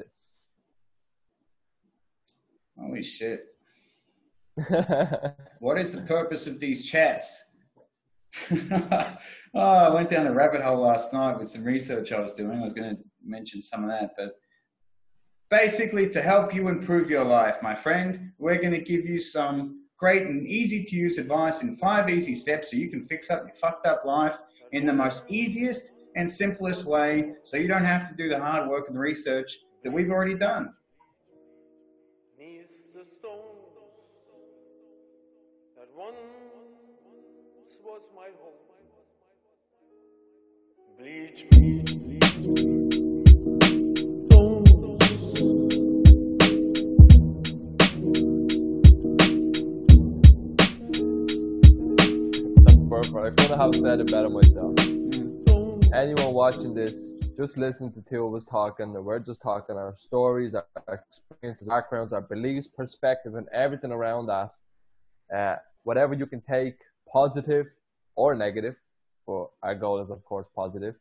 this? Holy shit. what is the purpose of these chats? oh, I went down a rabbit hole last night with some research I was doing. I was going to mention some of that, but basically to help you improve your life, my friend, we're going to give you some great and easy to use advice in five easy steps so you can fix up your fucked up life in the most easiest and simplest way so you don't have to do the hard work and the research that we've already done. Bleach bleach bleach. That's perfect. I feel how sad about myself. Mm. Anyone watching this, just listen to Theo was talking. We're just talking our stories, our experiences, backgrounds, our beliefs, perspective, and everything around that. Uh, whatever you can take, positive or negative, for our goal is of course positive.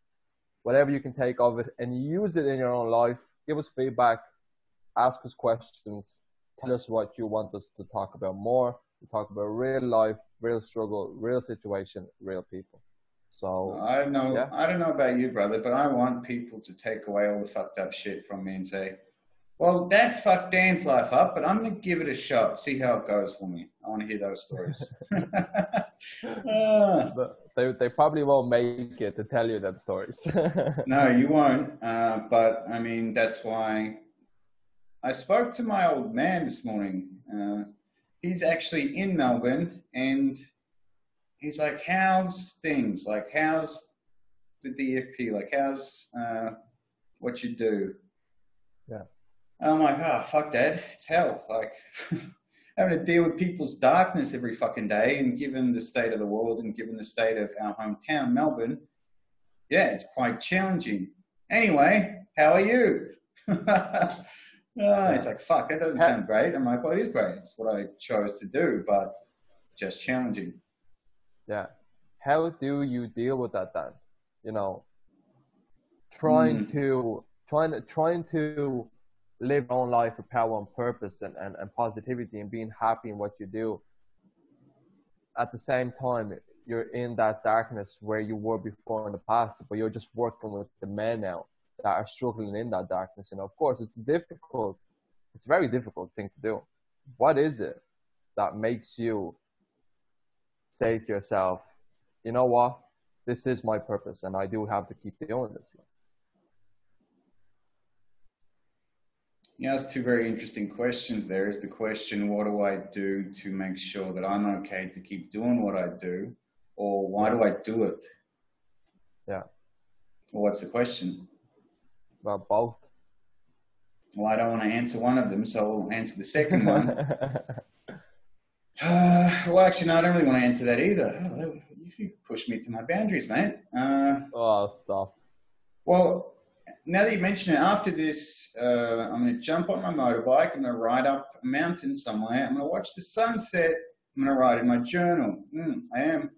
Whatever you can take of it and use it in your own life. Give us feedback, ask us questions, tell us what you want us to talk about more. We talk about real life, real struggle, real situation, real people. So I don't know. Yeah. I don't know about you, brother, but I want people to take away all the fucked up shit from me and say, "Well, that fucked Dan's life up, but I'm gonna give it a shot, see how it goes for me." I want to hear those stories. they they probably won't make it to tell you that stories. no, you won't. Uh, but I mean, that's why I spoke to my old man this morning. Uh, he's actually in Melbourne and he's like, how's things? Like, how's the DFP? Like, how's uh, what you do? Yeah. I'm like, oh, fuck, Dad. It's hell. Like, having to deal with people's darkness every fucking day. And given the state of the world and given the state of our hometown, Melbourne, yeah, it's quite challenging. Anyway, how are you? Oh, it's like, fuck, that doesn't sound great. I'm like, well, it is great. It's what I chose to do, but just challenging. Yeah. How do you deal with that then? You know, trying mm. to, trying to, trying to live your own life with power and purpose and, and, and positivity and being happy in what you do. At the same time, you're in that darkness where you were before in the past, but you're just working with the men now that are struggling in that darkness. And of course, it's difficult. It's a very difficult thing to do. What is it that makes you say to yourself, you know what? This is my purpose, and I do have to keep doing this. Yeah, that's two very interesting questions. There is the question, what do I do to make sure that I'm okay to keep doing what I do? Or why do I do it? Yeah. Well, what's the question? Well, both. Well, I don't want to answer one of them, so I'll answer the second one. uh, well, actually, no, I don't really want to answer that either. Oh, you pushed me to my boundaries, mate. Uh, oh, stop. Well, now that you mention it, after this, uh, I'm going to jump on my motorbike. I'm going to ride up a mountain somewhere. I'm going to watch the sunset. I'm going to write in my journal. Mm, I am.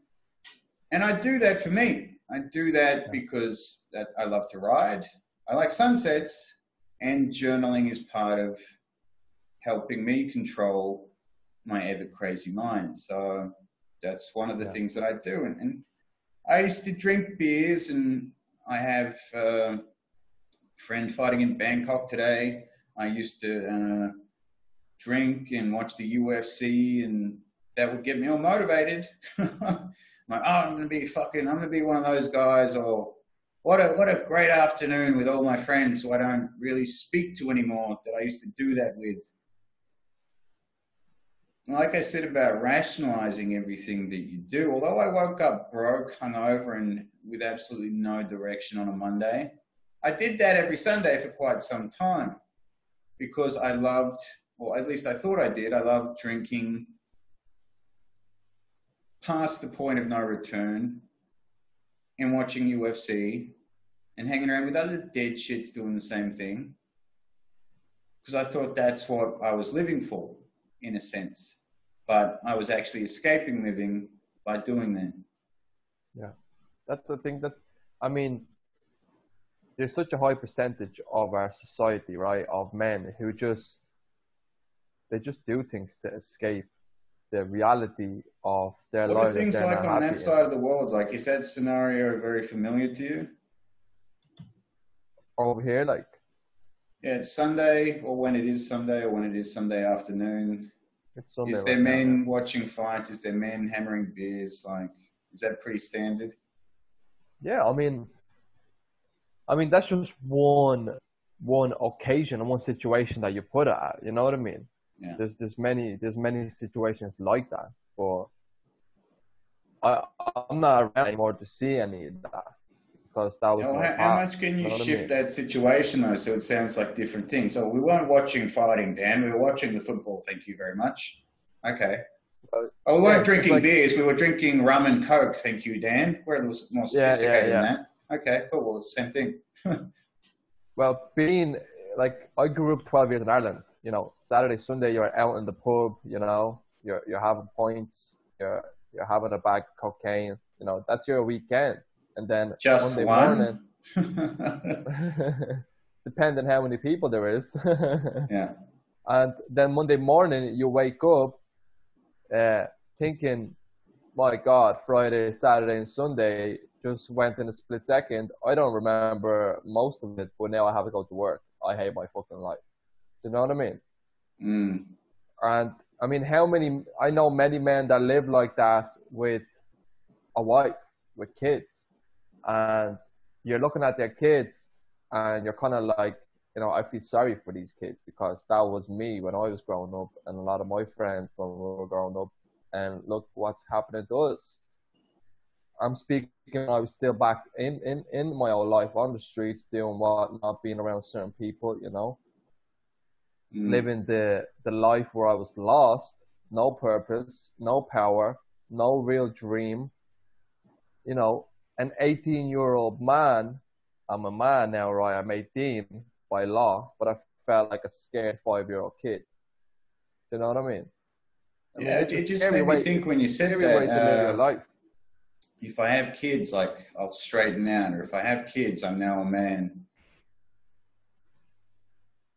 And I do that for me. I do that because that I love to ride. I like sunsets, and journaling is part of helping me control my ever crazy mind. So that's one of the yeah. things that I do. And, and, I used to drink beers, and I have a friend fighting in Bangkok today. I used to uh, drink and watch the UFC, and that would get me all motivated. I'm like, oh, I'm gonna be fucking, I'm gonna be one of those guys, or what a what a great afternoon with all my friends who I don't really speak to anymore that I used to do that with. Like I said about rationalizing everything that you do, although I woke up broke, hungover, and with absolutely no direction on a Monday, I did that every Sunday for quite some time because I loved, or at least I thought I did, I loved drinking past the point of no return and watching UFC and hanging around with other dead shits doing the same thing because I thought that's what I was living for, in a sense. But I was actually escaping living by doing that. Yeah, that's the thing that I mean. there's such a high percentage of our society, right, of men who just they just do things to escape the reality of their What lives. are that things like on that in. side of the world? Like, is that scenario very familiar to you? over here? Like, Yeah, it's Sunday, or when it is Sunday, or when it is Sunday afternoon. Sunday. is there right now. men watching fights? Is there men hammering beers? Like, is that pretty standard? Yeah, I mean, I mean that's just one one occasion and one situation that you put it at. You know what I mean? Yeah. There's there's many there's many situations like that, but I I'm not around anymore to see any of that because that was You know, my how, how much can you know what I shift that situation though, so it sounds like different things? So we weren't watching fighting, Dan. We were watching the football. Thank you very much. Okay. Uh, Oh, we weren't it's drinking like- beers. We were drinking rum and coke. Thank you, Dan. We're a little more Yeah, yeah, sophisticated yeah. than that. Okay, cool. Well, same thing. Well, being like I grew up 12 years in Ireland. You know, Saturday, Sunday, you're out in the pub. You know, you're you're having points. You're you're having a bag of cocaine. You know, that's your weekend. And then Just Monday one. morning, depending how many people there is. yeah. and then Monday morning, you wake up uh, thinking, "My God, Friday, Saturday, and Sunday just went in a split second. I don't remember most of it, but now I have to go to work. I hate my fucking life. Do you know what I mean? Mm. And I mean, how many? I know many men that live like that with a wife, with kids, and you're looking at their kids, and you're kind of like, you know, I feel sorry for these kids because that was me when I was growing up, and a lot of my friends when we were growing up, and look what's happening to us. I'm speaking. I was still back in in in my old life on the streets, doing what, not being around certain people, you know Mm. living the the life where I was lost, no purpose, no power, no real dream. You know, an 18 year old man. I'm a man now, right? I'm 18 by law, but I felt like a scared five year old kid. You know what I mean? I Yeah, it's it just made me think when you said that, way to live uh, life. if I have kids, like I'll straighten out, or if I have kids, I'm now a man.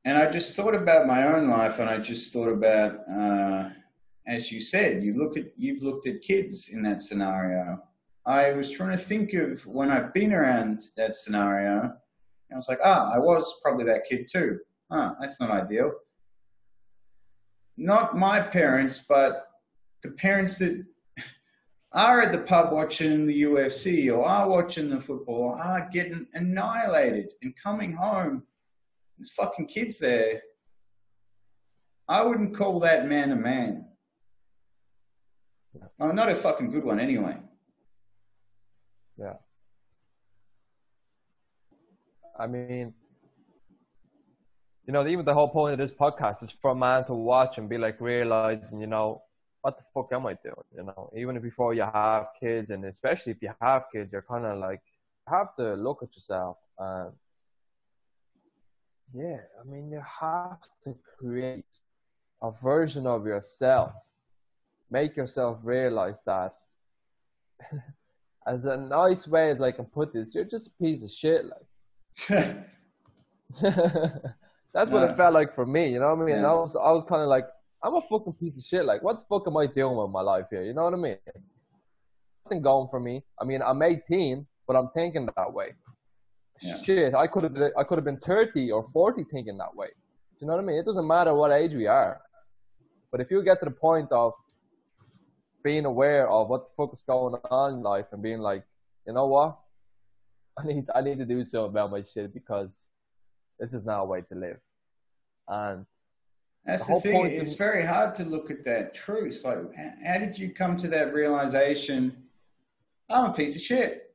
And I just thought about my own life, and I just thought about, uh, as you said, you look at you've looked at kids in that scenario. I was trying to think of when I've been around that scenario. And I was like, ah, I was probably that kid too. Ah, that's not ideal. Not my parents, but the parents that are at the pub watching the UFC or are watching the football are getting annihilated and coming home. There's fucking kids there. I wouldn't call that man a man. Oh, not a fucking good one anyway. Yeah. I mean, you know, even the whole point of this podcast is for a man to watch and be like realizing, you know, what the fuck am I doing? You know, even before you have kids, and especially if you have kids, you're kind of like have to look at yourself and yeah, I mean, you have to create a version of yourself, make yourself realize that. as a nice way as I can put this, you're just a piece of shit. Like that's what Yeah. it felt like for me. You know what I mean? Yeah. I was I was kind of like I'm a fucking piece of shit. Like what the fuck am I doing with my life here? You know what I mean? Nothing going for me. I mean, I'm 18, but I'm thinking that way. Yeah. Shit, I could have I could have been 30 or 40 thinking that way. You know what I mean? It doesn't matter what age we are. But if you get to the point of being aware of what the fuck is going on in life and being like, you know what? I need I need to do something about my shit because this is not a way to live. And That's The the, thing. It's in- very hard to look at that truth. Like, how, how did you come to that realization? I'm a piece of shit.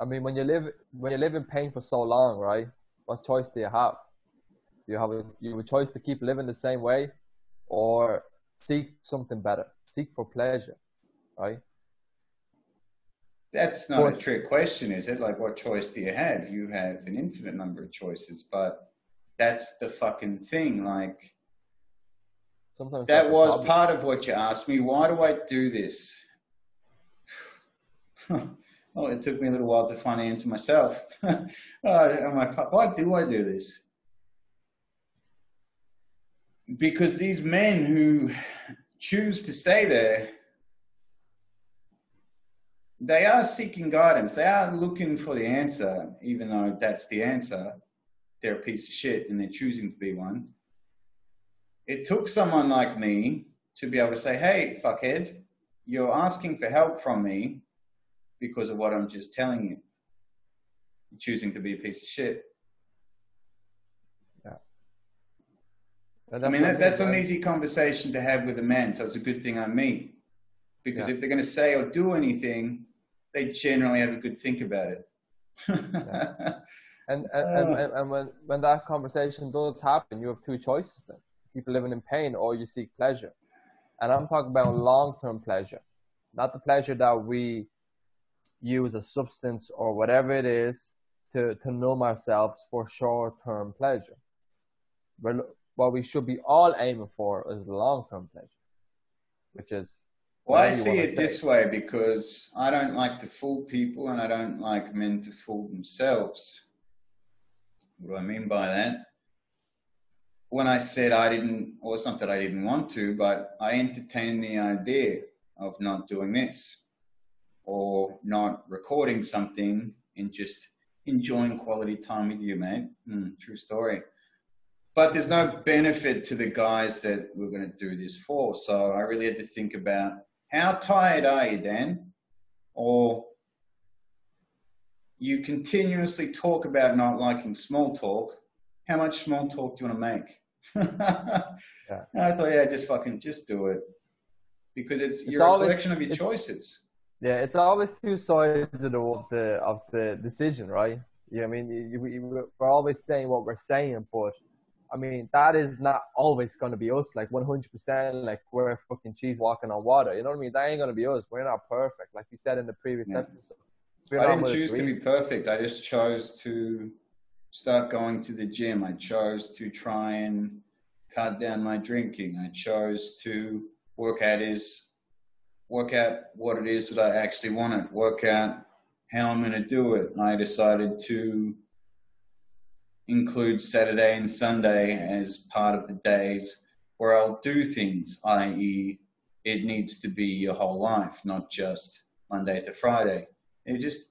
I mean, when you live when you live in pain for so long, right? What choice do you have? You have a you have a choice to keep living the same way, or seek something better, seek for pleasure, right? That's not a trick question, is it? Like, what choice do you have? You have an infinite number of choices, but that's the fucking thing. Like, Sometimes that was problem. part of what you asked me. Why do I do this? well, it took me a little while to find the answer myself. uh, I'm like, why do I do this? Because these men who choose to stay there, they are seeking guidance. They are looking for the answer, even though that's the answer. They're a piece of shit and they're choosing to be one. It took someone like me to be able to say, hey, fuckhead, you're asking for help from me because of what I'm just telling you. You're choosing to be a piece of shit. Yeah. I mean, that, that's an easy conversation to have with a man, so it's a good thing I'm me. Because Yeah. if they're going to say or do anything, they generally have a good think about it. And and, and, and, and when, when that conversation does happen, you have two choices then. People living in pain or you seek pleasure. And I'm talking about long term pleasure, not the pleasure that we use a substance or whatever it is to, to numb ourselves for short term pleasure. But what we should be all aiming for is long term pleasure, which is Well, I see it say. this way because I don't like to fool people and I don't like men to fool themselves. What do I mean by that? When I said I didn't, well, it's not that I didn't want to, but I entertained the idea of not doing this or not recording something and just enjoying quality time with you, mate. Mm, true story. But there's no benefit to the guys that we're going to do this for. So I really had to think about how tired are you, Dan? Or you continuously talk about not liking small talk. How much small talk do you want to make? Yeah. I thought, yeah, just fucking just do it. Because it's, It's always- collection of your choices. Yeah, it's always two sides of the of the, of the decision, right? Yeah, I mean, you, you, we're always saying what we're saying, but I mean, that is not always going to be us. Like 100%, like we're fucking Jesus walking on water. You know what I mean? That ain't going to be us. We're not perfect, like you said in the previous Yeah. episode. I didn't choose to be perfect. I just chose to start going to the gym. I chose to try and cut down my drinking. I chose to work out is work out what it is that I actually wanted. Work out how I'm going to do it. And I decided to include Saturday and Sunday as part of the days where I'll do things, i.e., it needs to be your whole life, not just Monday to Friday. It just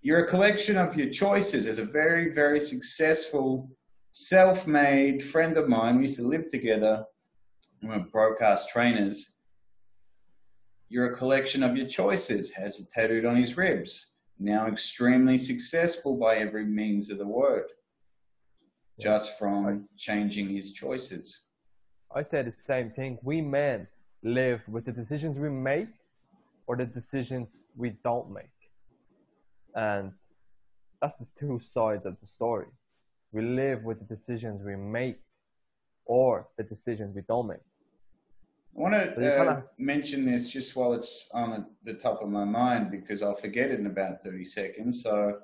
you're a collection of your choices. As a very, very successful, self-made friend of mine, we used to live together. We were broadcast trainers. You're a collection of your choices. Has it tattooed on his ribs. Now extremely successful by every means of the word, just from changing his choices. I say the same thing. We men live with the decisions we make or the decisions we don't make. And that's the two sides of the story. We live with the decisions we make or the decisions we don't make. I want to uh, kinda- mention this just while it's on the top of my mind because I'll forget it in about 30 seconds. So,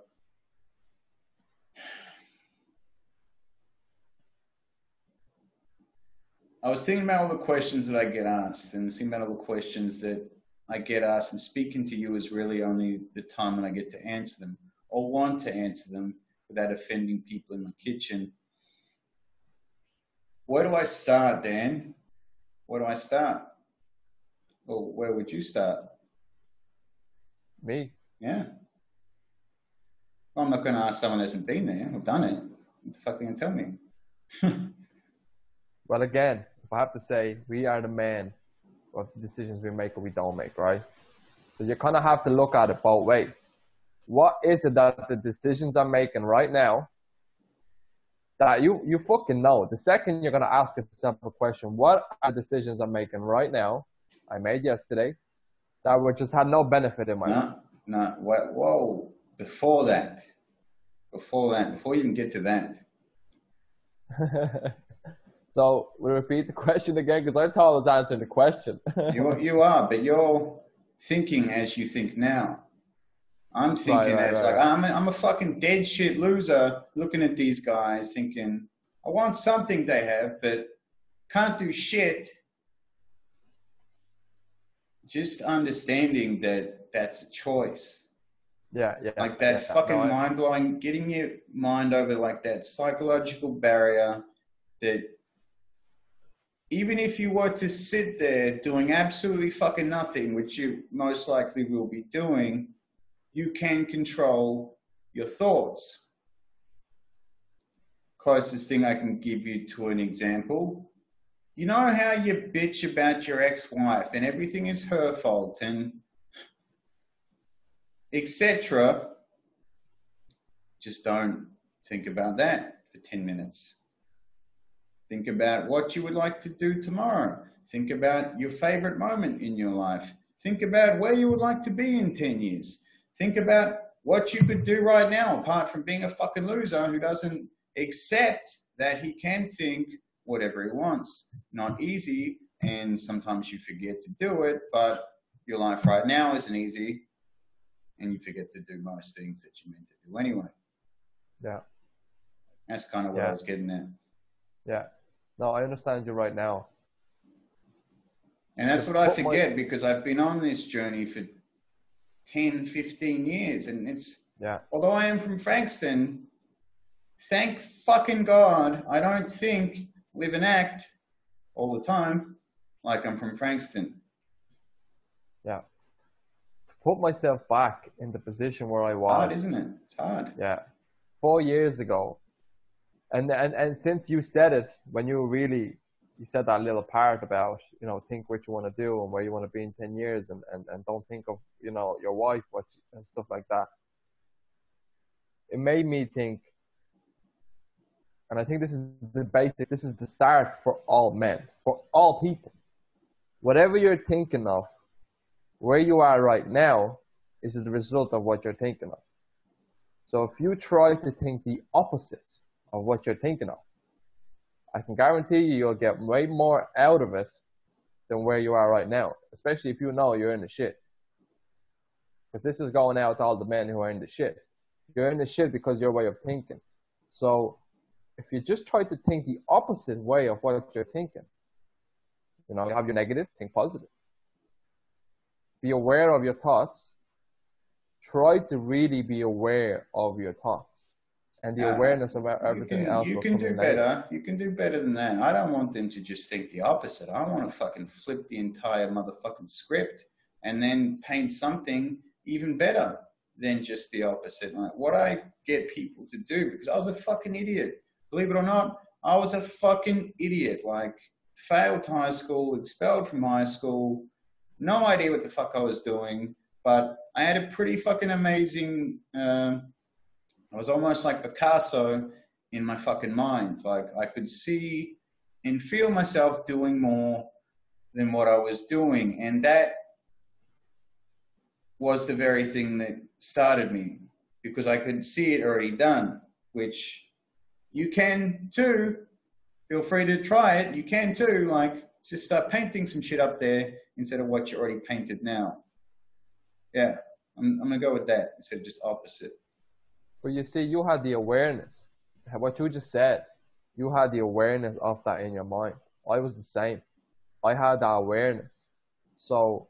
I was thinking about all the questions that I get asked and thinking about all the questions that I get asked, and speaking to you is really only the time when I get to answer them or want to answer them without offending people in my kitchen. Where do I start, Dan? Where do I start? Well, where would you start? Me, Yeah. Well, I'm not going to ask someone who hasn't been there. I've done it. What the fuck are they going to tell me? well, again, if I have to say, we are the man of the decisions we make or we don't make, right? So you kind of have to look at it both ways. What is it that the decisions I'm making right now that you, you fucking know? The second you're going to ask yourself a question, what are decisions I'm making right now, I made yesterday, that would just had no benefit in my life? no, no. Whoa, whoa. Before that, before that, before you even get to that, so we repeat the question again because I thought I was answering the question. you, you are, but you're thinking as you think now. I'm thinking Right, right, as right, like. I'm a, I'm a fucking dead shit loser looking at these guys thinking I want something they have but can't do shit. Just understanding that that's a choice. Yeah, yeah. Like that yeah, fucking no, mind blowing, getting your mind over like that psychological barrier that even if you were to sit there doing absolutely fucking nothing, which you most likely will be doing, you can control your thoughts. Closest thing I can give you to an example. You know how you bitch about your ex wife and everything is her fault and etc. Just don't think about that for 10 minutes. Think about what you would like to do tomorrow. Think about your favorite moment in your life. Think about where you would like to be in 10 years. Think about what you could do right now, apart from being a fucking loser who doesn't accept that he can think whatever he wants. Not easy, and sometimes you forget to do it, but your life right now isn't easy, and you forget to do most things that you meant to do anyway. Yeah. That's kind of what Yeah. I was getting at. Yeah. No, I understand you right now. And that's what I forget because I've been on this journey for 10, 15 years. And it's, Yeah. although I am from Frankston, thank fucking God, I don't think, live and act all the time like I'm from Frankston. To put myself back in the position where I It's was. hard, isn't it? It's hard. Yeah. Four years ago. And, and and since you said it, when you really you said that little part about, you know, think what you want to do and where you want to be in ten years and, and, and don't think of, you know, your wife what and stuff like that. It made me think and I think this is the basic this is the start for all men, for all people. Whatever you're thinking of, where you are right now is the result of what you're thinking of. So if you try to think the opposite of what you're thinking of, I can guarantee you you'll get way more out of it than where you are right now, especially if you know you're in the shit. If this is going out to all the men who are in the shit. You're in the shit because your way of thinking. So if you just try to think the opposite way of what you're thinking, you know, you have your negative, think positive. Be aware of your thoughts. Try to really be aware of your thoughts and the Uh, awareness You everything can, else. you can do in later. better. You can do better than that. I don't want them to just think the opposite. I want to fucking flip the entire motherfucking script and then paint something even better than just the opposite. Like what I get people to do, because I was a fucking idiot. Believe it or not, I was a fucking idiot. Like failed high school, expelled from high school, no idea what the fuck I was doing, but I had a pretty fucking amazing. Um, I was almost like Picasso in my fucking mind. Like I could see and feel myself doing more than what I was doing. And that was the very thing that started me because I could see it already done, which you can too. Feel free to try it. You can too. Like just start painting some shit up there instead of what you already painted now. Yeah, I'm, I'm gonna go with that instead of just opposite. But you see, you had the awareness. What you just said, you had the awareness of that in your mind. I was the same. I had that awareness. So,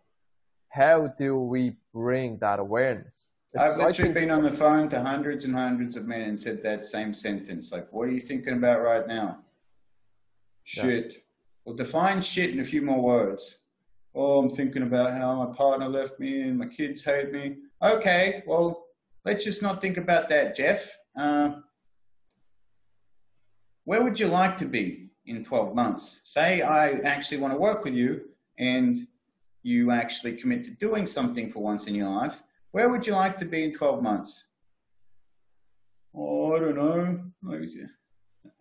how do we bring that awareness? I've It's- literally think- been on the phone to hundreds and hundreds of men and said that same sentence. Like, what are you thinking about right now? Yeah. Shit. Well, define shit in a few more words. Oh, I'm thinking about how my partner left me and my kids hate me. Okay, well, let's just not think about that, Jeff. Uh, where would you like to be in 12 months? Say I actually want to work with you and you actually commit to doing something for once in your life. Where would you like to be in 12 months? Oh, I don't know.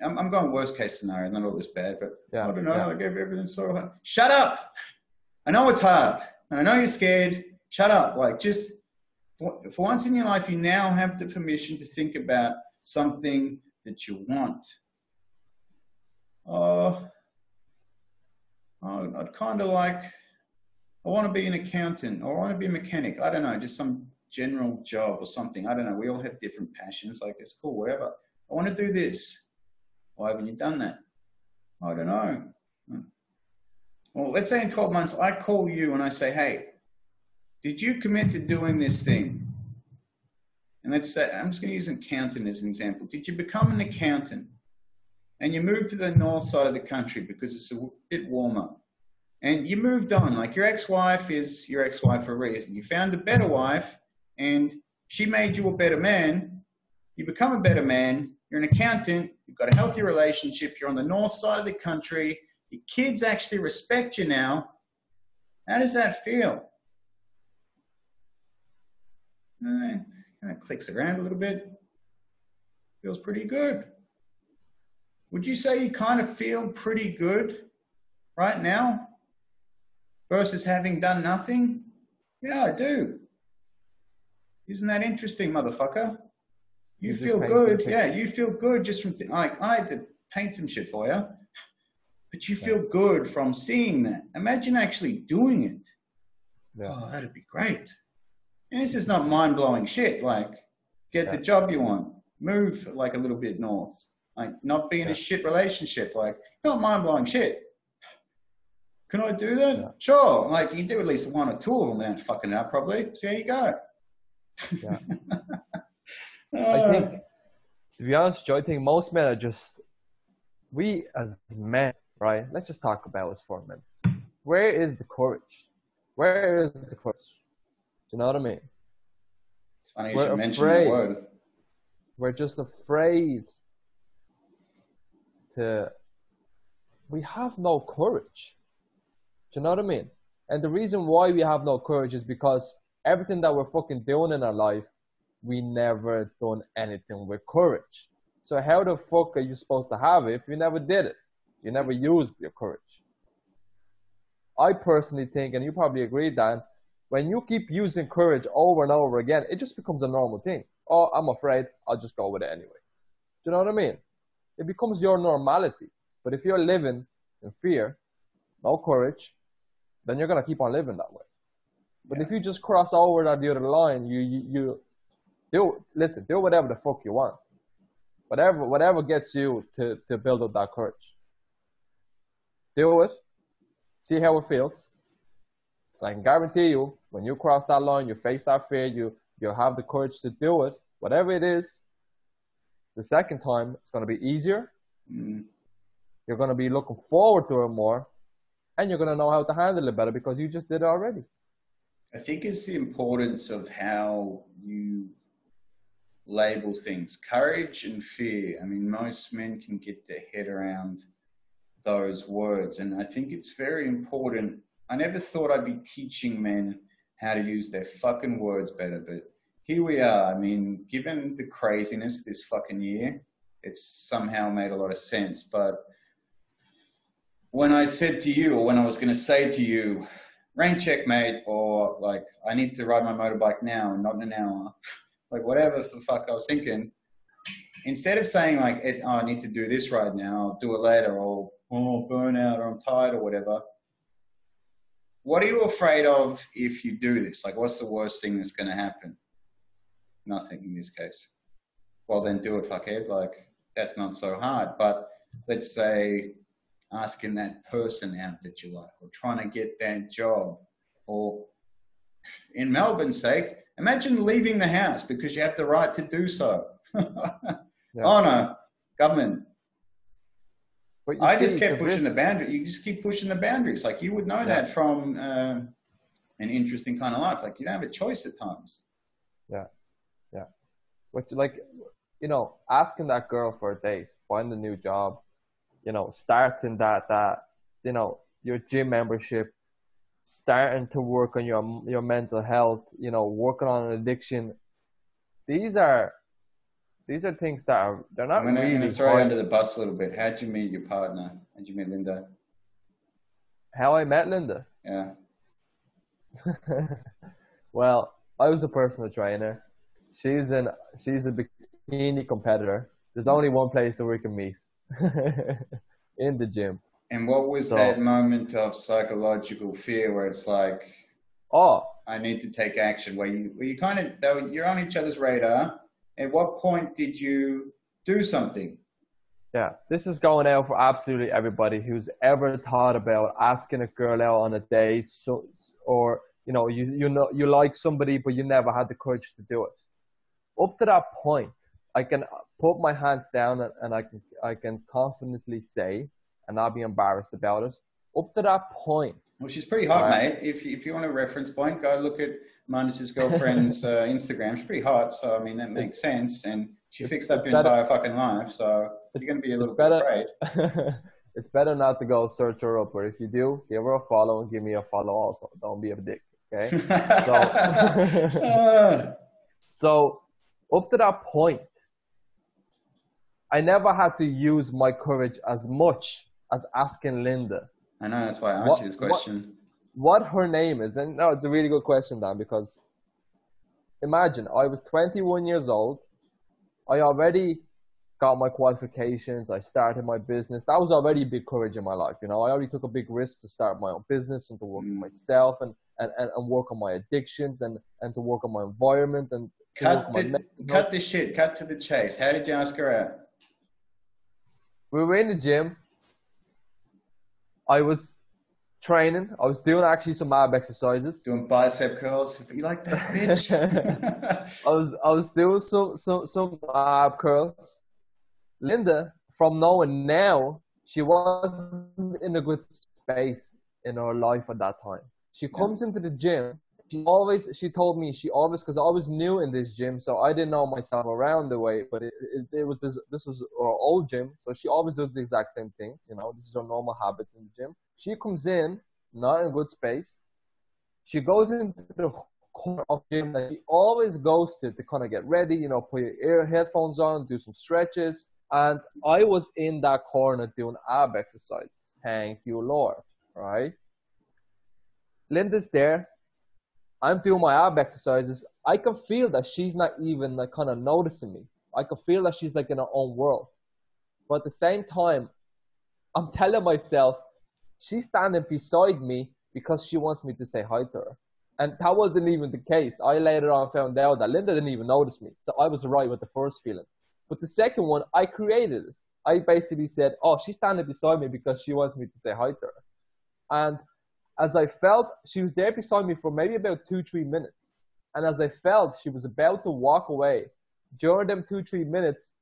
I'm, I'm going worst case scenario, not all this bad, but Yeah, I don't know. yeah. I gave everything so hard. Shut up. I know it's hard. I know you're scared. Shut up. Like, just for, once in your life, you now have the permission to think about something that you want. Oh I'd kind of like, I want to be an accountant or I want to be a mechanic. I don't know, just some general job or something. I don't know. We all have different passions. Like, it's cool, whatever. I want to do this. Why haven't you done that? I don't know. Hmm. Well, let's say in 12 months, I call you and I say, hey, did you commit to doing this thing? and let's say, I'm just going to use an accountant as an example. Did you become an accountant and you moved to the north side of the country because it's a bit warmer? And you moved on, like your ex wife is your ex wife for a reason. You found a better wife and she made you a better man. You become a better man. You're an accountant. You've got a healthy relationship. You're on the north side of the country. Your kids actually respect you now. How does that feel? Uh, kind of clicks around a little bit. Feels pretty good. Would you say you kind of feel pretty good right now versus having done nothing? Yeah, I do. Isn't that interesting, motherfucker? You, you feel good. Yeah, you feel good just from, like, I had to paint some shit for you, but you feel good from seeing that. Imagine actually doing it. Yeah. Oh, that'd be great. And this is not mind blowing shit. Like, get yeah. the job you want, move like a little bit north, like not be in yeah. a shit relationship. Like, not mind blowing shit. Can I do that? Yeah. Sure. Like, you do at least one or two of them without fucking it up, probably. See there you go. Yeah. I uh. think, to be honest, Joe, I think most men are just, we as men, right? Let's just talk about us for a minute. Where is the courage? Where is the courage? You know what I mean? Funny we're you afraid. the word. We're just afraid to. We have no courage. Do you know what I mean? And the reason why we have no courage is because everything that we're fucking doing in our life, we never done anything with courage. So how the fuck are you supposed to have it if you never did it? You never used your courage. I personally think, and you probably agree, Dan, when you keep using courage over and over again, it just becomes a normal thing. Oh, I'm afraid. I'll just go with it anyway. Do you know what I mean? It becomes your normality. But if you're living in fear, no courage, then you're gonna keep on living that way. But yeah. if you just cross over that the other line, you you, you do listen, do whatever the fuck you want. Whatever whatever gets you to, to build up that courage. Do it. See how it feels. I can guarantee you, when you cross that line, you face that fear, you you'll have the courage to do it, whatever it is. The second time, it's going to be easier. Mm. You're going to be looking forward to it more, and you're going to know how to handle it better because you just did it already. I think it's the importance of how you label things. Courage and fear. I mean, most men can get their head around those words, and I think it's very important I never thought I'd be teaching men how to use their fucking words better, but here we are. I mean, given the craziness this fucking year, it's somehow made a lot of sense. But when I said to you, or when I was going to say to you, rain check, mate, or like, I need to ride my motorbike now and not in an hour, like whatever the fuck I was thinking, instead of saying like, oh, I need to do this right now, I'll do it later, or oh, burnout, or I'm tired, or whatever what are you afraid of if you do this? Like, what's the worst thing that's going to happen? Nothing in this case. Well, then do it, fuckhead. Like, that's not so hard. But let's say asking that person out that you like, or trying to get that job, or in Melbourne's sake, imagine leaving the house because you have the right to do so. yeah. Oh no, government, I just kept pushing the boundary. You just keep pushing the boundaries. Like you would know yeah. that from uh, an interesting kind of life. Like you don't have a choice at times. Yeah, yeah. What like, you know, asking that girl for a date, find a new job, you know, starting that that, you know, your gym membership, starting to work on your your mental health, you know, working on an addiction. These are these are things that are they're not I'm gonna, really. I'm gonna throw you under the bus a little bit. How'd you meet your partner? How'd you meet Linda? How I met Linda? Yeah. well, I was a personal trainer. She's an she's a bikini competitor. There's only one place where we can meet. in the gym. And what was so, that moment of psychological fear where it's like, oh, I need to take action? Where you, where you kind of, though you're on each other's radar, at what point did you do something? Yeah, this is going out for absolutely everybody who's ever thought about asking a girl out on a date, so or you know you you know you like somebody but you never had the courage to do it. up to that point, I can put my hands down and, and I can I can confidently say and not be embarrassed about it. Up to that point. Well, she's pretty hot, right. mate. If if you want a reference point, go look at Mandus's girlfriend's uh, Instagram. She's pretty hot, so I mean that makes sense. And she fixed up your entire fucking life, so you're gonna be a little bit afraid. it's better not to go search her up, but if you do, give her a follow and give me a follow also. Don't be a dick, okay? so, so up to that point, I never had to use my courage as much as asking Linda. I know that's why I asked what, you this question. What, what her name is, and no, it's a really good question, Dan, because imagine I was 21 years old. I already got my qualifications. I started my business. That was already big courage in my life. You know, I already took a big risk to start my own business and to work mm. myself and, and, and, and work on my addictions and, and to work on my environment and cut the, cut the shit, cut to the chase. How did you ask her out? We were in the gym. I was training. I was doing actually some ab exercises. Doing bicep curls. If You like that, bitch? I was I was doing some some some ab curls. Linda, from knowing now, she wasn't in a good space in her life at that time. She comes yeah. into the gym she always she told me she always because I was new in this gym, so I didn't know myself around the way. But it, it, it was this this was our old gym, so she always does the exact same things. You know, this is her normal habits in the gym. She comes in not in good space. She goes into the corner of the gym that she always goes to to kind of get ready. You know, put your ear headphones on, do some stretches. And I was in that corner doing ab exercises. Thank you, Lord. Right? Linda's there I'm doing my ab exercises, I can feel that she's not even like kind of noticing me. I can feel that she's like in her own world. But at the same time, I'm telling myself she's standing beside me because she wants me to say hi to her. And that wasn't even the case. I later on found out that Linda didn't even notice me. So I was right with the first feeling. But the second one, I created. I basically said, oh, she's standing beside me because she wants me to say hi to her. And as I felt she was there beside me for maybe about two, three minutes. And as I felt she was about to walk away, during them two, three minutes,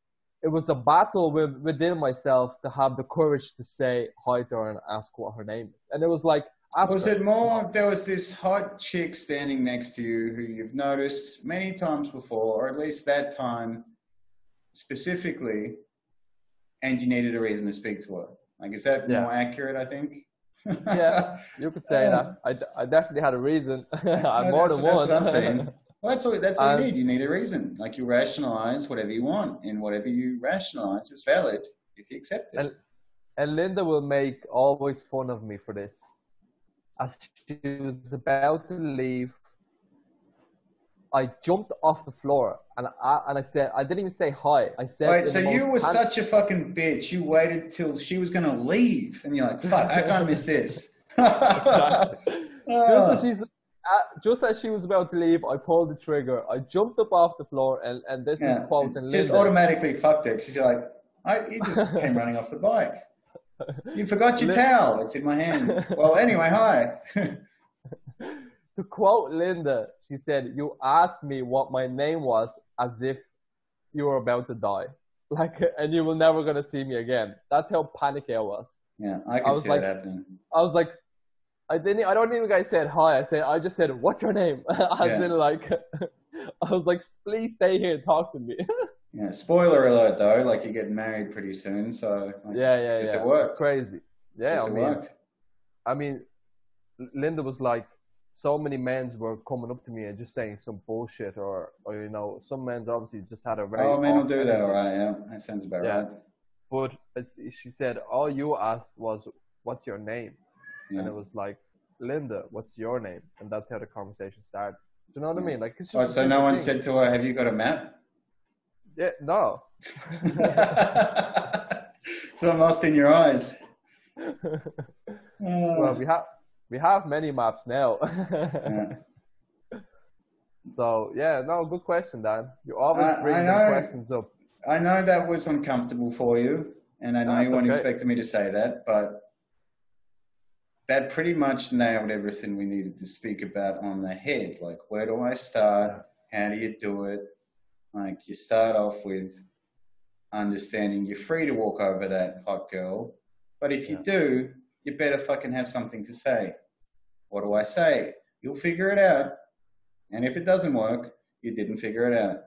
it was a battle with, within myself to have the courage to say hi to her and ask what her name is. And it was like, was her. it more there was this hot chick standing next to you who you've noticed many times before, or at least that time specifically, and you needed a reason to speak to her? Like, is that yeah. more accurate, I think? Yeah, you could say that. I, I definitely had a reason. I'm more than one. That's what I'm saying. Well, that's what, that's what um, you need. You need a reason. Like you rationalize whatever you want, and whatever you rationalize is valid if you accept it. And, and Linda will make always fun of me for this. As she was about to leave, I jumped off the floor and I and I said I didn't even say hi. I said. Wait, so you were such a fucking bitch. You waited till she was gonna leave, and you're like, "Fuck, I can't miss this." just, as uh, just as she was about to leave, I pulled the trigger. I jumped up off the floor, and and this yeah, is quoting Just Linda. automatically fucked it. She's like, I, "You just came running off the bike. You forgot your towel. It's in my hand." Well, anyway, hi to quote Linda, she said, "You asked me what my name was as if you were about to die, like, and you were never gonna see me again." That's how panicky I was. Yeah, I can I was see like. I was like, I didn't. I don't even. I said hi. I said. I just said, "What's your name?" as yeah. like, I was like, "Please stay here and talk to me." yeah. Spoiler alert, though. Like you're getting married pretty soon, so. Like, yeah, yeah, yeah. It worked. It's crazy. Yeah, I mean, I mean, Linda was like, so many men were coming up to me and just saying some bullshit or, or you know, some men's obviously just had a very. Oh, men will do that, all right. Yeah, that sounds about yeah. right. But she said, all you asked was, "What's your name?" Yeah. And it was like, "Linda, what's your name?" And that's how the conversation started. Do you know what I hmm. mean? Like, it's oh, just oh, so no one thing. said to her, "Have you got a map?" Yeah, no. so I'm lost in your eyes. Hmm. well, we have we have many maps now. yeah. So yeah, no, good question, Dan. You always bring the questions up. I know that was uncomfortable for you, and I know That's you weren't okay. expecting me to say that, but that pretty much nailed everything we needed to speak about on the head. Like, where do I start? How do you do it? Like you start off with understanding you're free to walk over that hot girl, but if you Yeah. do, you better fucking have something to say. What do I say? You'll figure it out. And if it doesn't work, you didn't figure it out.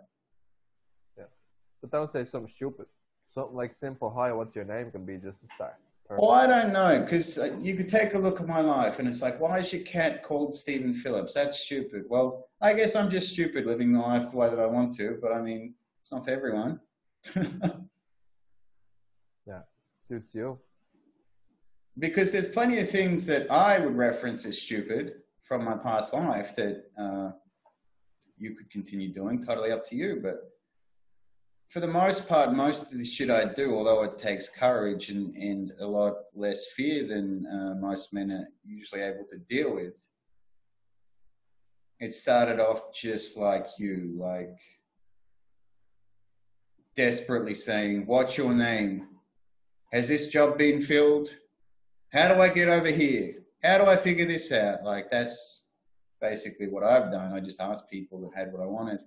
Yeah. But don't say something stupid. Something like simple, hi, what's your name can be just a start. Well, I don't know, because uh, you could take a look at my life and it's like, why is your cat called Stephen Phillips? That's stupid. Well, I guess I'm just stupid living the life the way that I want to, but I mean, it's not for everyone. Yeah, suits you. Because there's plenty of things that I would reference as stupid from my past life that uh, you could continue doing. Totally up to you. But for the most part, most of the shit I do, although it takes courage and, and a lot less fear than uh, most men are usually able to deal with, it started off just like you, like desperately saying, What's your name? Has this job been filled? How do I get over here? How do I figure this out? Like that's basically what I've done. I just asked people that had what I wanted.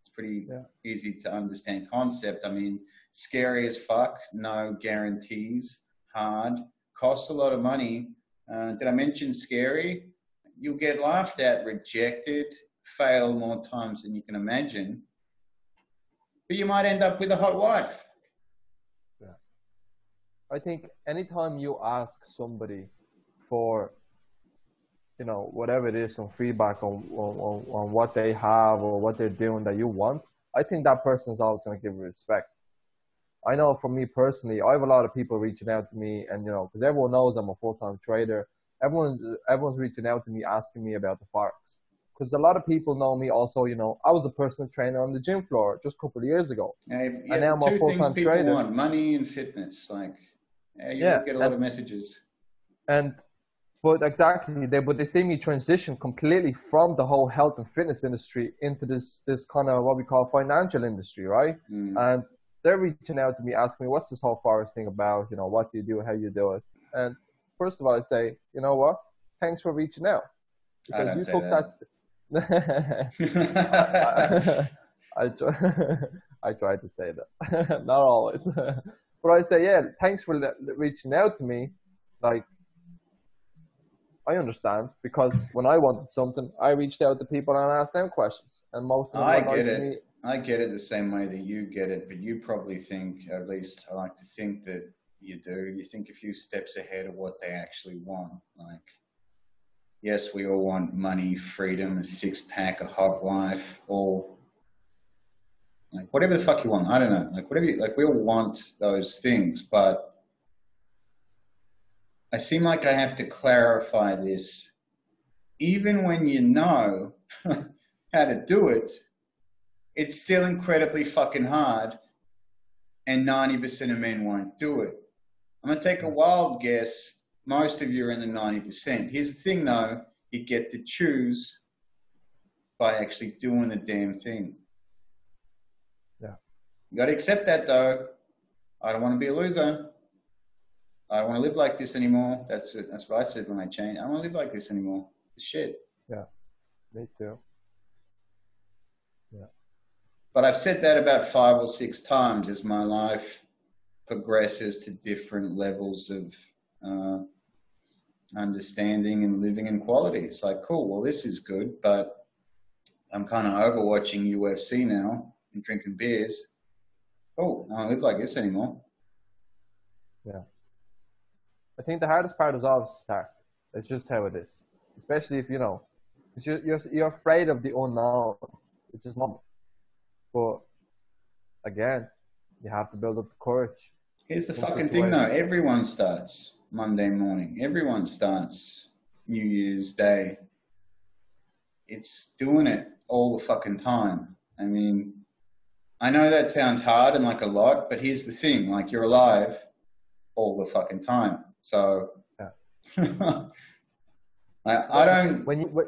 It's pretty Yeah. easy to understand concept. I mean, scary as fuck, no guarantees, hard, costs a lot of money. Uh, did I mention scary? You'll get laughed at, rejected, fail more times than you can imagine. But you might end up with a hot wife. I think anytime you ask somebody for, you know, whatever it is, some feedback on, on, on what they have or what they're doing that you want, I think that person is always going to give you respect. I know for me personally, I have a lot of people reaching out to me and, you know, because everyone knows I'm a full-time trader. Everyone's, everyone's reaching out to me, asking me about the Forex. Because a lot of people know me also, you know, I was a personal trainer on the gym floor just a couple of years ago. Yeah, yeah, now I'm a full-time people trader. want: money and fitness. Like, yeah, you Yeah, get a lot and- of messages. And but exactly, they but they see me transition completely from the whole health and fitness industry into this this kind of what we call financial industry, right? Mm. And they're reaching out to me, asking me, "What's this whole Forex thing about? You know, what do you do? How you do it?" And first of all, I say, "You know what? Thanks for reaching out I don't you took that. that." I try, I try to say that, not always, but I say, yeah, thanks for le- reaching out to me. Like, I understand because when I wanted something, I reached out to people and asked them questions, and most of them I get it. me. I get it the same way that you get it, but you probably think, at least I like to think that you do. You think a few steps ahead of what they actually want. Like, yes, we all want money, freedom, a six pack, a hot wife, or like whatever the fuck you want. I don't know. Like whatever. You, like we all want those things, but I seem like I have to clarify this. Even when you know how to do it, it's still incredibly fucking hard, and 90% of men won't do it. I'm to take a wild guess. Most of you are in the 90%. Here's the thing though you get to choose by actually doing the damn thing. You got to accept that though. I don't want to be a loser. I don't want to live like this anymore. That's it. That's what I said when I changed. I don't want to live like this anymore. It's shit. Yeah, me too. Yeah. But I've said that about five or six times as my life progresses to different levels of uh, understanding and living in quality. It's like, cool, well, this is good, but I'm kind of overwatching UFC now and drinking beers. Oh, I don't live like this anymore. Yeah. I think the hardest part is always to start. It's just how it is, especially if you know, you're, you're you're afraid of the unknown. It's just not. But again, you have to build up the courage. Here's the fucking thing way. though. Everyone starts Monday morning. Everyone starts New Year's Day. It's doing it all the fucking time. I mean, I know that sounds hard and like a lot, but here's the thing. Like you're alive all the fucking time. So I, I don't When you when,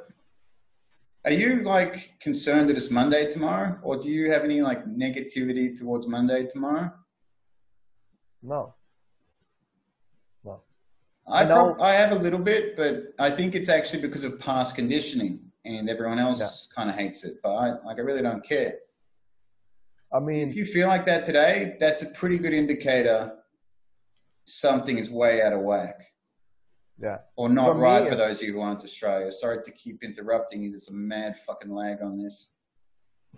are you like concerned that it's Monday tomorrow? Or do you have any like negativity towards Monday tomorrow? no, no. I, I prob- I have a little bit, but I think it's actually because of past conditioning, and everyone else Yeah. kind of hates it. But I, like, I really don't care. I mean, if you feel like that today, that's a pretty good indicator something is way out of whack. Yeah. Or not For right me, for those of you who aren't Australia. Sorry to keep interrupting you. There's a mad fucking lag on this.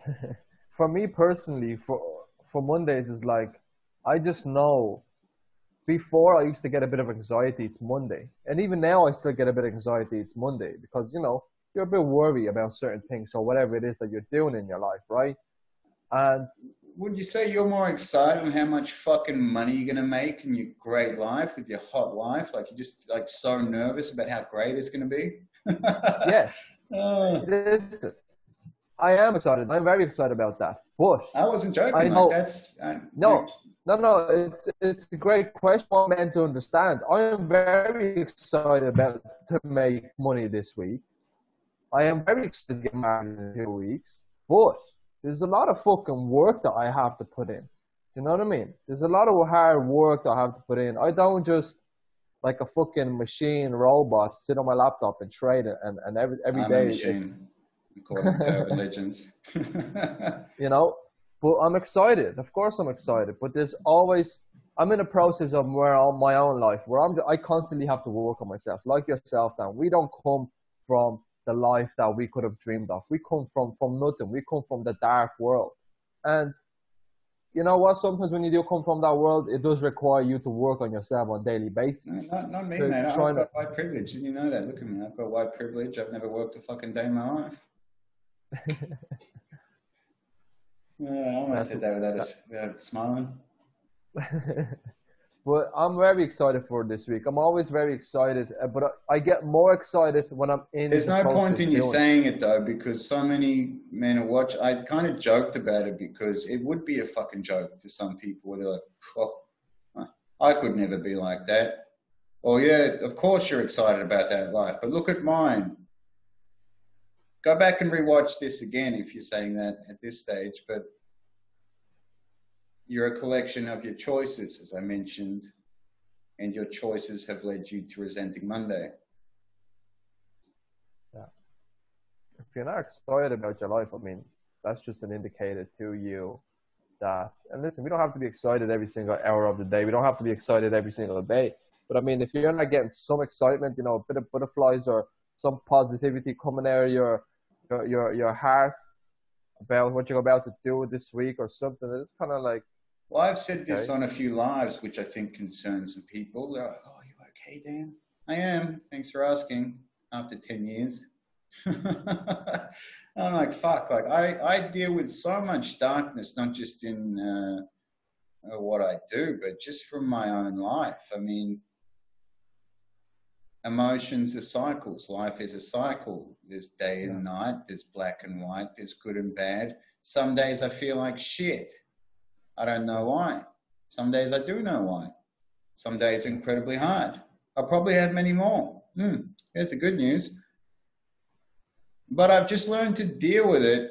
for me personally, for for Mondays is like I just know. Before I used to get a bit of anxiety. It's Monday, and even now I still get a bit of anxiety. It's Monday because you know you're a bit worried about certain things or whatever it is that you're doing in your life, right? And Would you say you're more excited on how much fucking money you're gonna make in your great life with your hot life? Like you're just like so nervous about how great it's gonna be? yes, is. I am excited. I'm very excited about that. But I wasn't joking. I like, know- that's uh, No, no, no. It's it's a great question for men to understand. I am very excited about to make money this week. I am very excited to get married in two weeks, but there's a lot of fucking work that I have to put in. You know what I mean? There's a lot of hard work that I have to put in. I don't just like a fucking machine robot sit on my laptop and trade it, and and every every I'm day a it's according to legends. you know. But I'm excited. Of course, I'm excited. But there's always I'm in a process of where on my own life where I'm I constantly have to work on myself, like yourself. Now we don't come from the life that we could have dreamed of. We come from from nothing. We come from the dark world, and you know what? Sometimes when you do come from that world, it does require you to work on yourself on a daily No, basis. not, not me, man. I've got white privilege. Didn't you know that? Look at me. I've got white privilege. I've never worked a fucking day in my life. Yeah, I almost That's- said that without, a, without smiling. but I'm very excited for this week. I'm always very excited, uh, but I, I get more excited when I'm in. There's the no point in you saying it though, because so many men are watch. I kind of joked about it because it would be a fucking joke to some people. Where they're like, oh, I could never be like that. Oh yeah, of course you're excited about that life, but look at mine. Go back and rewatch this again if you're saying that at this stage, but you're a collection of your choices, as I mentioned, and your choices have led you to resenting Monday. if you're not excited about your life, I mean, that's just an indicator to you that, and listen, we don't have to be excited every single hour of the day. We don't have to be excited every single day. But I mean, if you're not getting some excitement, you know, a bit of butterflies or some positivity coming out of your, your, your, your heart about what you're about to do this week or something, it's kind of like, Well, I've said this Okay. on a few lives, which I think concerns some people. They're like, oh, you okay, Dan? I am. Thanks for asking. After 10 years. I'm like, fuck. Like, I, I deal with so much darkness, not just in uh, uh, what I do, but just from my own life. I mean, emotions are cycles. Life is a cycle. There's day and night, there's black and white, there's good and bad. Some days I feel like shit. I don't know why. Some days I do know why. Some days incredibly hard. I'll probably have many more. Hmm, here's the good news. But I've just learned to deal with it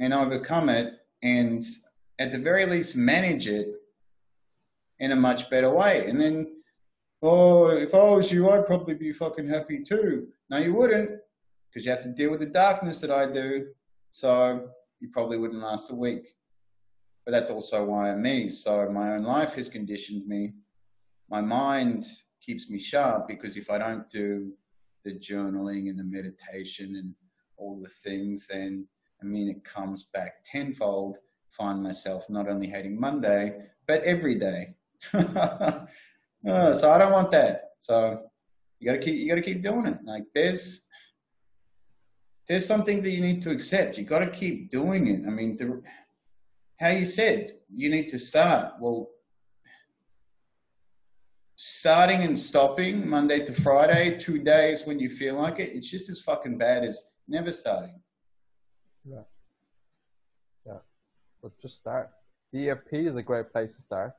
and overcome it and at the very least manage it in a much better way. And then, oh, if I was you, I'd probably be fucking happy too. No, you wouldn't because you have to deal with the darkness that I do. So you probably wouldn't last a week but that's also why I'm me. So my own life has conditioned me. My mind keeps me sharp because if I don't do the journaling and the meditation and all the things, then I mean, it comes back tenfold. Find myself not only hating Monday, but every day. Uh, so I don't want that. So you gotta keep, you gotta keep doing it. Like there's, there's something that you need to accept. You gotta keep doing it. I mean, the, how you said you need to start. Well, starting and stopping Monday to Friday, two days when you feel like it, it's just as fucking bad as never starting. Yeah. Yeah. But just start. DFP is a great place to start.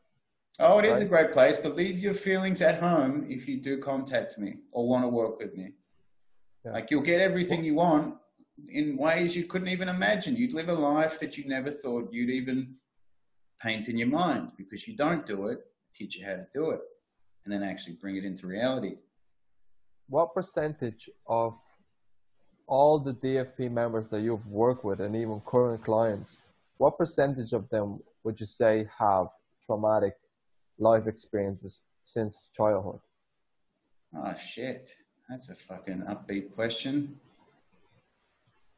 Oh, it is a great place, but leave your feelings at home if you do contact me or want to work with me. Yeah. Like you'll get everything you want in ways you couldn't even imagine. You'd live a life that you never thought you'd even paint in your mind because you don't do it, teach you how to do it, and then actually bring it into reality. What percentage of all the DFP members that you've worked with and even current clients what percentage of them would you say have traumatic life experiences since childhood? Oh shit, that's a fucking upbeat question.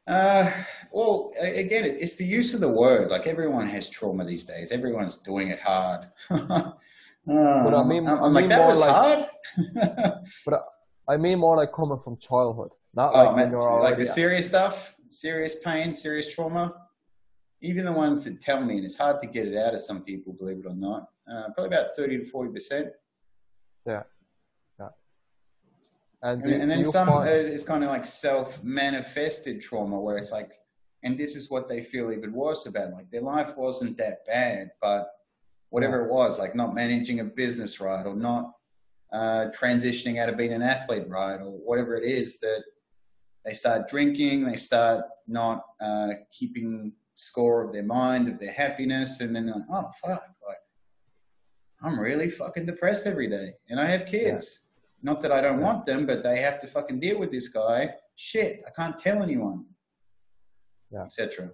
Uh, well, again, it's the use of the word. Like everyone has trauma these days. Everyone's doing it hard. uh, but I mean, I'm, I mean like that was like, hard. but I mean more like coming from childhood, not oh, like man, like the serious stuff, serious pain, serious trauma. Even the ones that tell me, and it's hard to get it out of some people, believe it or not. Uh, probably about thirty to forty percent. yeah. And, And, do- and do then some uh, find- it's kind of like self-manifested trauma, where it's like, and this is what they feel even worse about. Like their life wasn't that bad, but whatever it was, like not managing a business right, or not uh, transitioning out of being an athlete right, or whatever it is that they start drinking, they start not uh, keeping score of their mind, of their happiness, and then they're like, oh fuck, like I'm really fucking depressed every day, and I have kids. Not that I don't want them, but they have to fucking deal with this guy. Shit, I can't tell anyone. Yeah. Etc.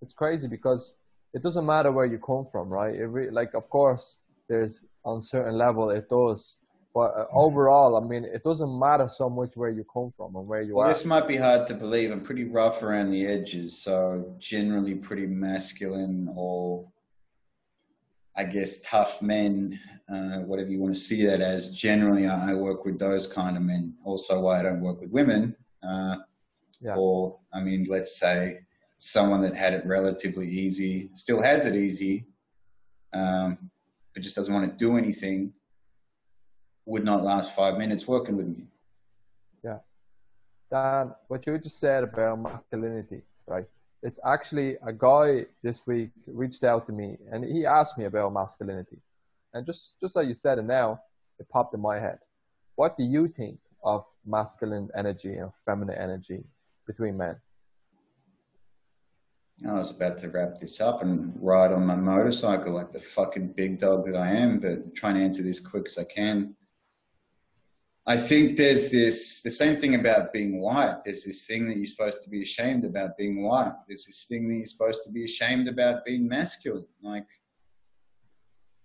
it's crazy because it doesn't matter where you come from, right? It re- like, of course, there's on certain level it does, but uh, overall, I mean, it doesn't matter so much where you come from and where you Well, are. this might be hard to believe. I'm pretty rough around the edges, so generally pretty masculine or I guess tough men, uh, whatever you want to see that as. Generally, I I work with those kind of men. Also, why I don't work with women. Uh, Yeah. Or, I mean, let's say someone that had it relatively easy, still has it easy, um, but just doesn't want to do anything, would not last five minutes working with me. Yeah. Dan, what you just said about masculinity, right? It's actually a guy this week reached out to me and he asked me about masculinity. And just, just like you said it now, it popped in my head. What do you think of masculine energy and feminine energy between men? I was about to wrap this up and ride on my motorcycle like the fucking big dog that I am, but trying to answer this quick as I can. I think there's this, the same thing about being white. There's this thing that you're supposed to be ashamed about being white. There's this thing that you're supposed to be ashamed about being masculine. Like,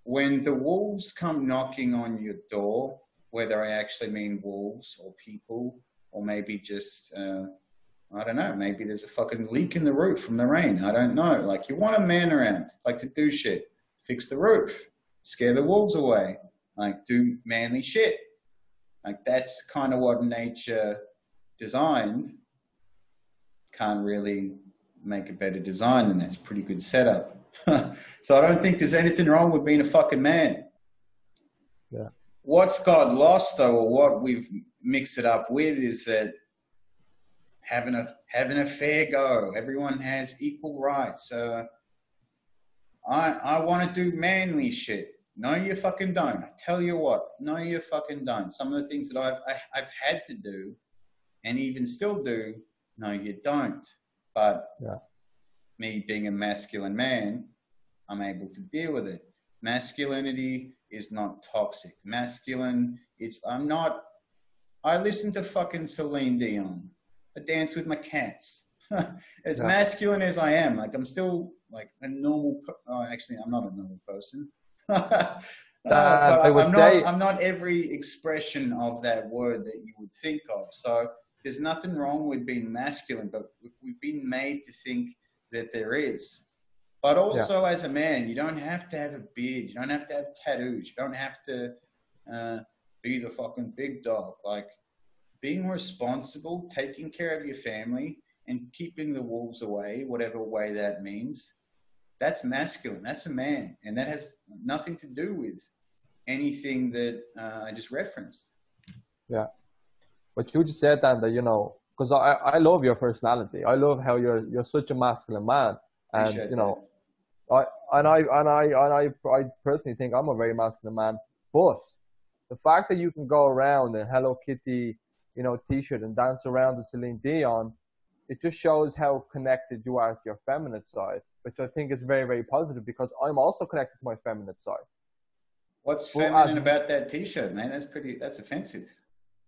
when the wolves come knocking on your door, whether I actually mean wolves or people, or maybe just, uh, I don't know, maybe there's a fucking leak in the roof from the rain. I don't know. Like, you want a man around, like to do shit, fix the roof, scare the wolves away, like do manly shit. Like, that's kind of what nature designed. Can't really make a better design than that's pretty good setup. so I don't think there's anything wrong with being a fucking man. Yeah. What's got lost though, or what we've mixed it up with, is that having a having a fair go. Everyone has equal rights. Uh, I I want to do manly shit. No, you fucking don't. I tell you what. No, you fucking don't. Some of the things that I've I, I've had to do, and even still do. No, you don't. But Yeah. me being a masculine man, I'm able to deal with it. Masculinity is not toxic. Masculine, it's I'm not. I listen to fucking Celine Dion. I dance with my cats. as Yeah. masculine as I am, like I'm still like a normal. Oh, actually, I'm not a normal person. Uh, I would I'm say- not. I'm not every expression of that word that you would think of. So there's nothing wrong with being masculine, but we've been made to think that there is. But also, as a man, you don't have to have a beard. You don't have to have tattoos. You don't have to uh, be the fucking big dog. Like being responsible, taking care of your family, and keeping the wolves away, whatever way that means. That's masculine. That's a man, and that has nothing to do with anything that uh, I just referenced. Yeah. But you just said that, you know, because I, I love your personality. I love how you're you're such a masculine man. And you know, I and I and I and I I personally think I'm a very masculine man. But the fact that you can go around in Hello Kitty, you know, t-shirt and dance around to Celine Dion, it just shows how connected you are to your feminine side, which I think is very very positive because I'm also connected to my feminine side. What's Well, feminine as- about that T-shirt, man? That's pretty. That's offensive.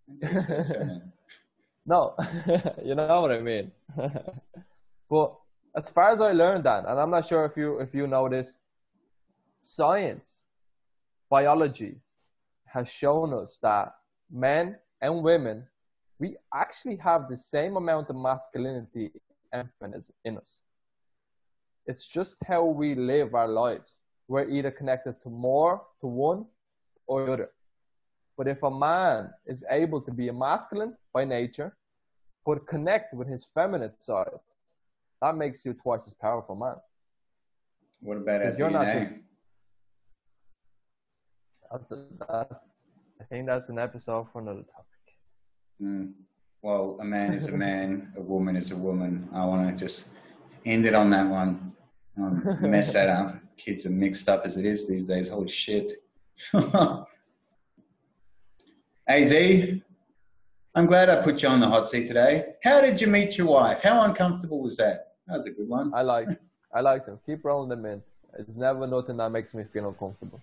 I don't think so, it's feminine. No, you know what I mean. but as far as I learned that, and I'm not sure if you if you know this, science, biology, has shown us that men and women, we actually have the same amount of masculinity and feminism in us. It's just how we live our lives. We're either connected to more to one or the other. But if a man is able to be a masculine by nature, but connect with his feminine side, that makes you twice as powerful man. What about our You're not just- That's, a, that's I think that's an episode for another topic. Mm. Well, a man is a man, a woman is a woman. I want to just end it on that one. Um, mess that up. Kids are mixed up as it is these days. Holy shit. AZ, I'm glad I put you on the hot seat today. How did you meet your wife? How uncomfortable was that? That was a good one. I like I like them. Keep rolling them in. It's never nothing that makes me feel uncomfortable.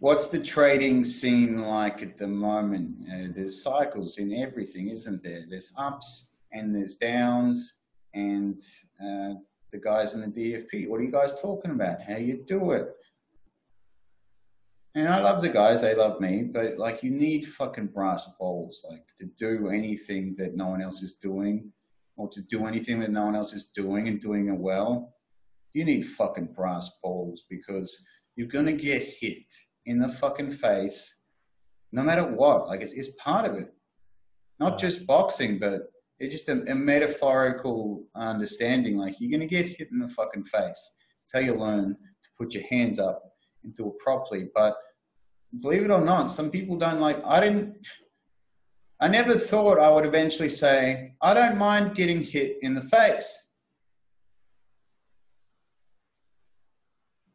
What's the trading scene like at the moment? Uh, there's cycles in everything, isn't there? There's ups and there's downs, and uh, the guys in the DFP. What are you guys talking about? How you do it? And I love the guys; they love me. But like, you need fucking brass balls, like to do anything that no one else is doing, or to do anything that no one else is doing and doing it well. You need fucking brass balls because you're gonna get hit in the fucking face, no matter what. Like it's, it's part of it. Not just boxing, but it's just a, a metaphorical understanding. Like you're gonna get hit in the fucking face. It's how you learn to put your hands up and do it properly. But believe it or not, some people don't like. I didn't. I never thought I would eventually say I don't mind getting hit in the face.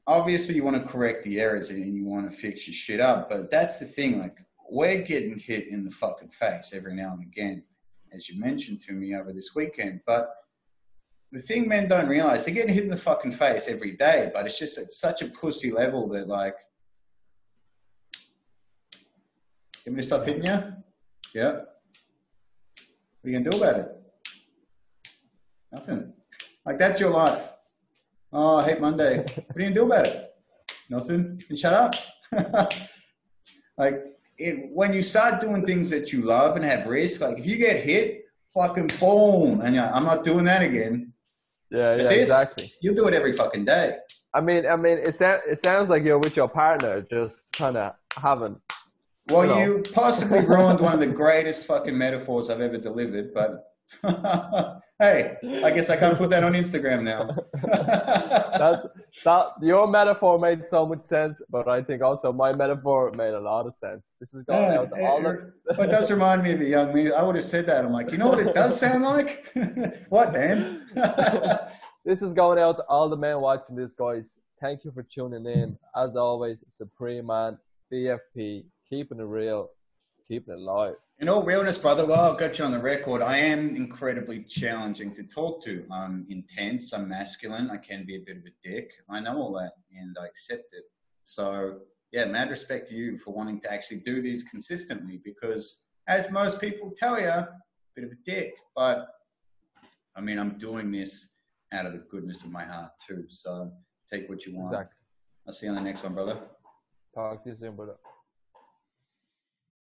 obviously you want to correct the errors and you want to fix your shit up, but that's the thing. Like we're getting hit in the fucking face every now and again, as you mentioned to me over this weekend. But the thing men don't realize, they're getting hit in the fucking face every day, but it's just at such a pussy level that like, you want me to stop hitting you? Yeah. What are you gonna do about it? Nothing. Like that's your life. Oh, I hate Monday. What are you gonna do about it? Nothing. And shut up. like it, when you start doing things that you love and have risk, like if you get hit, fucking boom, and you're like, I'm not doing that again. Yeah, But yeah, this, exactly. You do it every fucking day. I mean, I mean, it, sa- it sounds like you're with your partner, just kind of having. Well, You know. you possibly ruined one of the greatest fucking metaphors I've ever delivered, but hey, I guess I can't put that on Instagram now. That's that. Your metaphor made so much sense, but I think also my metaphor made a lot of sense. This is going Yeah, out to all the. it, it does remind me of a young me. I would have said that. I'm like, you know what it does sound like? what, man? this is going out to all the men watching this, guys. Thank you for tuning in. As always, Supreme Man, DFP, keeping it real, keeping it live. In all realness, brother, well, I've got you on the record. I am incredibly challenging to talk to. I'm intense. I'm masculine. I can be a bit of a dick. I know all that, and I accept it. So, yeah, mad respect to you for wanting to actually do these consistently. Because, as most people tell you, a bit of a dick. But I mean, I'm doing this out of the goodness of my heart too. So, take what you want. Exactly. I'll see you on the next one, brother. Talk to you soon, brother.